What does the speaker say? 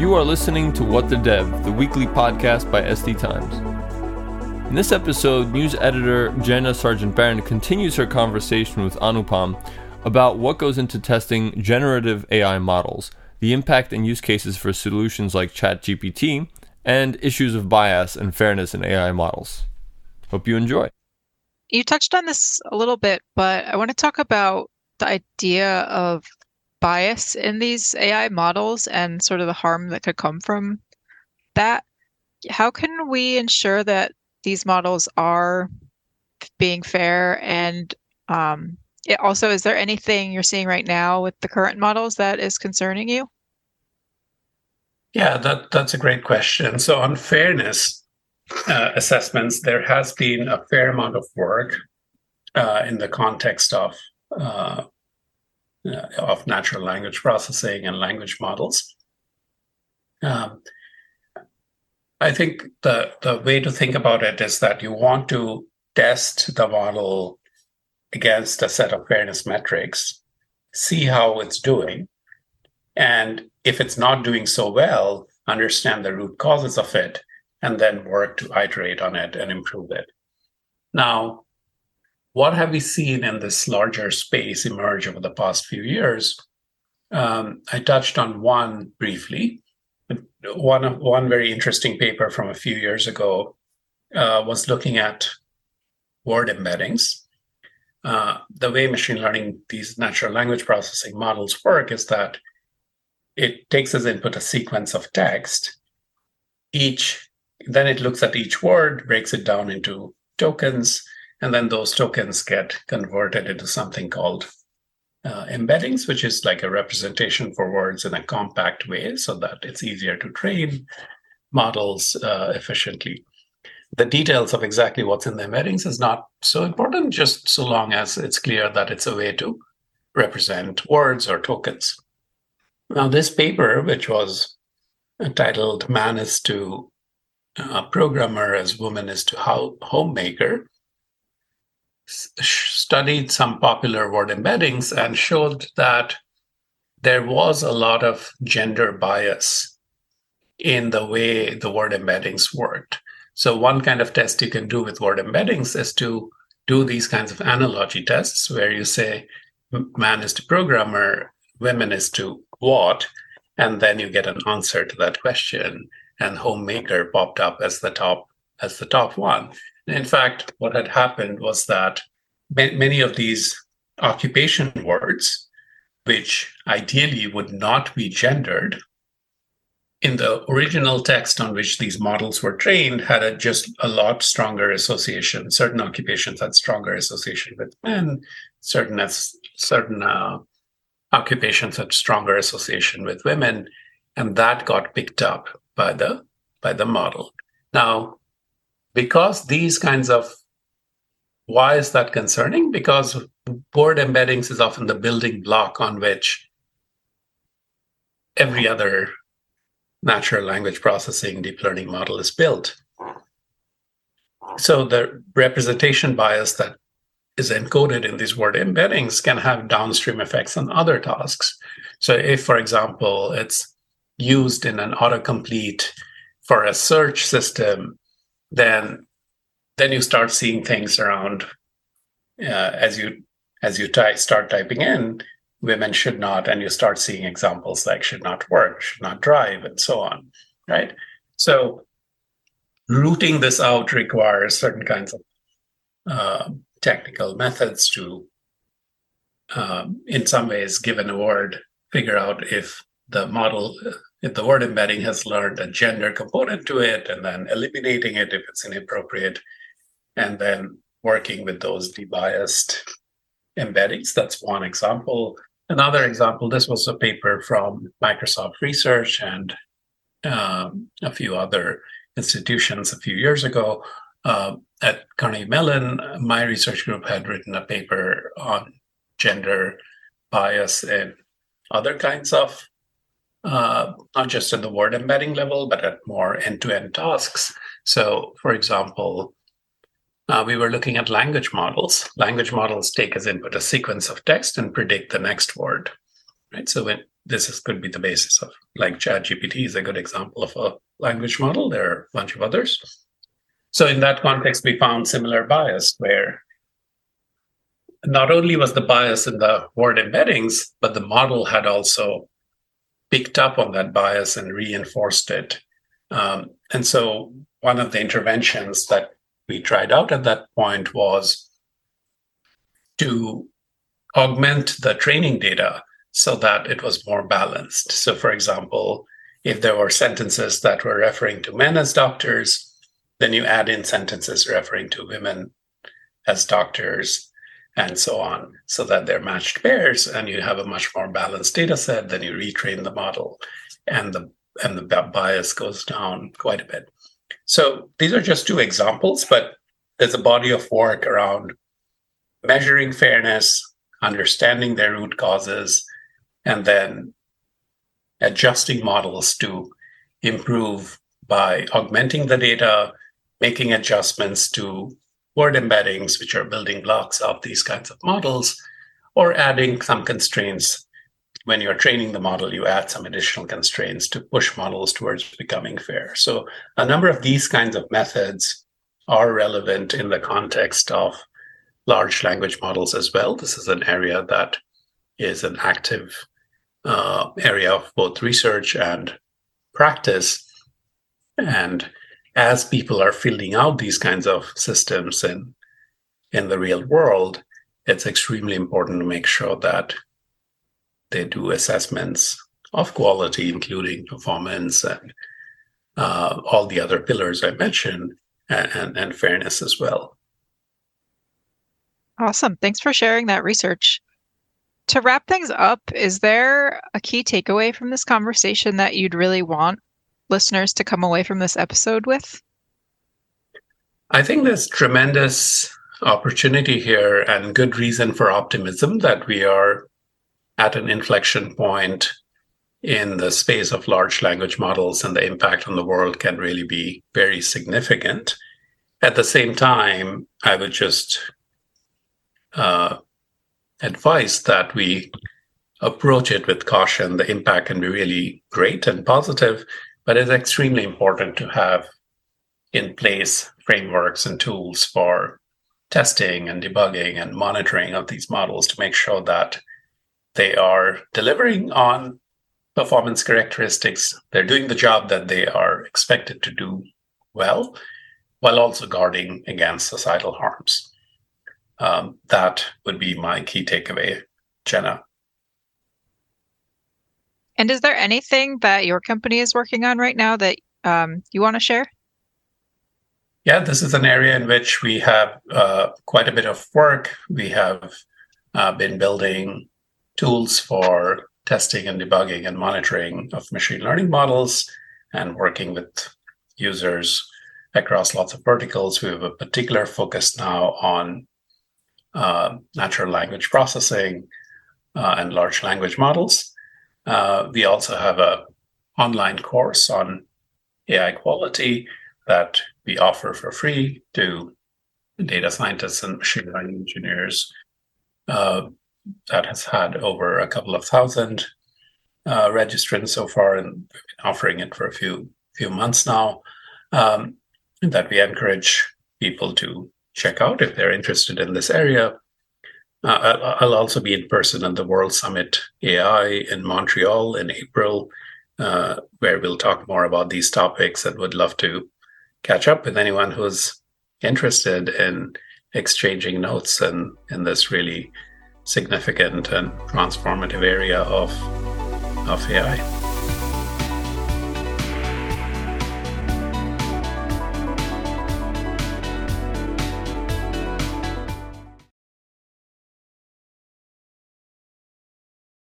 You are listening to What the Dev, the weekly podcast by SD Times. In this episode, news editor Jenna Sargent Barron continues her conversation with Anupam about what goes into testing generative AI models, the impact and use cases for solutions like ChatGPT, and issues of bias and fairness in AI models. Hope you enjoy. You touched on this a little bit, but I want to talk about the idea of bias in these AI models and sort of the harm that could come from that. How can we ensure that these models are being fair? And um, it also, is there anything you're seeing right now with the current models that is concerning you? Yeah, that, that's a great question. So, on fairness uh, assessments, there has been a fair amount of work uh, in the context of uh, uh, of natural language processing and language models. Um, I think the, the way to think about it is that you want to test the model against a set of fairness metrics, see how it's doing, and if it's not doing so well, understand the root causes of it, and then work to iterate on it and improve it. Now, what have we seen in this larger space emerge over the past few years? Um, I touched on one briefly. One one very interesting paper from a few years ago uh, was looking at word embeddings. Uh, the way machine learning, these natural language processing models work, is that it takes as input a sequence of text. Each then it looks at each word, breaks it down into tokens, and then those tokens get converted into something called uh, embeddings, which is like a representation for words in a compact way so that it's easier to train models uh, efficiently. The details of exactly what's in the embeddings is not so important, just so long as it's clear that it's a way to represent words or tokens. Now, this paper, which was titled Man is to uh, Programmer as Woman is to Homemaker, studied some popular word embeddings and showed that there was a lot of gender bias in the way the word embeddings worked. So, one kind of test you can do with word embeddings is to do these kinds of analogy tests where you say man is to programmer, women is to what, and then you get an answer to that question. And homemaker popped up as the top as the top one. In fact, what had happened was that many of these occupation words, which ideally would not be gendered, in the original text on which these models were trained had a just a lot stronger association. Certain occupations had stronger association with men. Certain certain uh, occupations had stronger association with women, and that got picked up by the by the model. Now, because these kinds of why is that concerning? Because word embeddings is often the building block on which every other natural language processing deep learning model is built. So the representation bias that is encoded in these word embeddings can have downstream effects on other tasks. So if, for example, it's used in an autocomplete for a search system, then then you start seeing things around uh, as you as you ty- start typing in women should not and you start seeing examples like should not work should not drive and so on right? So rooting this out requires certain kinds of uh, technical methods to um, in some ways given a word figure out if the model if the word embedding has learned a gender component to it and then eliminating it if it's inappropriate and then working with those debiased embeddings. That's one example. Another example, this was a paper from Microsoft Research and um, a few other institutions a few years ago. Uh, at Carnegie Mellon, my research group had written a paper on gender bias and other kinds of, uh, not just at the word embedding level, but at more end to end tasks. So, for example, uh, we were looking at language models. Language models take as input a sequence of text and predict the next word. Right. So when this is, could be the basis of like ChatGPT is a good example of a language model. There are a bunch of others. So in that context, we found similar bias where not only was the bias in the word embeddings, but the model had also picked up on that bias and reinforced it. Um, and so one of the interventions that we tried out at that point was to augment the training data so that it was more balanced. So, for example, if there were sentences that were referring to men as doctors, then you add in sentences referring to women as doctors and so on, so that they're matched pairs and you have a much more balanced data set. Then you retrain the model and the and the bias goes down quite a bit. So these are just two examples, but there's a body of work around measuring fairness, understanding their root causes, and then adjusting models to improve by augmenting the data, making adjustments to word embeddings, which are building blocks of these kinds of models, or adding some constraints. When you're training the model, you add some additional constraints to push models towards becoming fair. So, a number of these kinds of methods are relevant in the context of large language models as well. This is an area that is an active uh, area of both research and practice. And as people are filling out these kinds of systems in, in the real world, it's extremely important to make sure that they do assessments of quality, including performance and uh, all the other pillars I mentioned, and, and, and fairness as well. Awesome. Thanks for sharing that research. To wrap things up, is there a key takeaway from this conversation that you'd really want listeners to come away from this episode with? I think there's tremendous opportunity here and good reason for optimism that we are at an inflection point in the space of large language models and the impact on the world can really be very significant. At the same time, I would just uh, advice that we approach it with caution. The impact can be really great and positive, but it's extremely important to have in place frameworks and tools for testing and debugging and monitoring of these models to make sure that they are delivering on performance characteristics. They're doing the job that they are expected to do well, while also guarding against societal harms. Um, that would be my key takeaway, Jenna. And is there anything that your company is working on right now that um, you want to share? Yeah, this is an area in which we have uh, quite a bit of work. We have uh, been building tools for testing and debugging and monitoring of machine learning models and working with users across lots of verticals. We have a particular focus now on uh, natural language processing uh, and large language models. Uh, we also have a online course on AI quality that we offer for free to data scientists and machine learning engineers. Uh, that has had over a couple of thousand uh, registrants so far, and offering it for a few few months now. Um, that we encourage people to check out if they're interested in this area. Uh, I'll also be in person at the World Summit AI in Montreal in April, uh, where we'll talk more about these topics and would love to catch up with anyone who's interested in exchanging notes and in this really significant and transformative area of, of AI.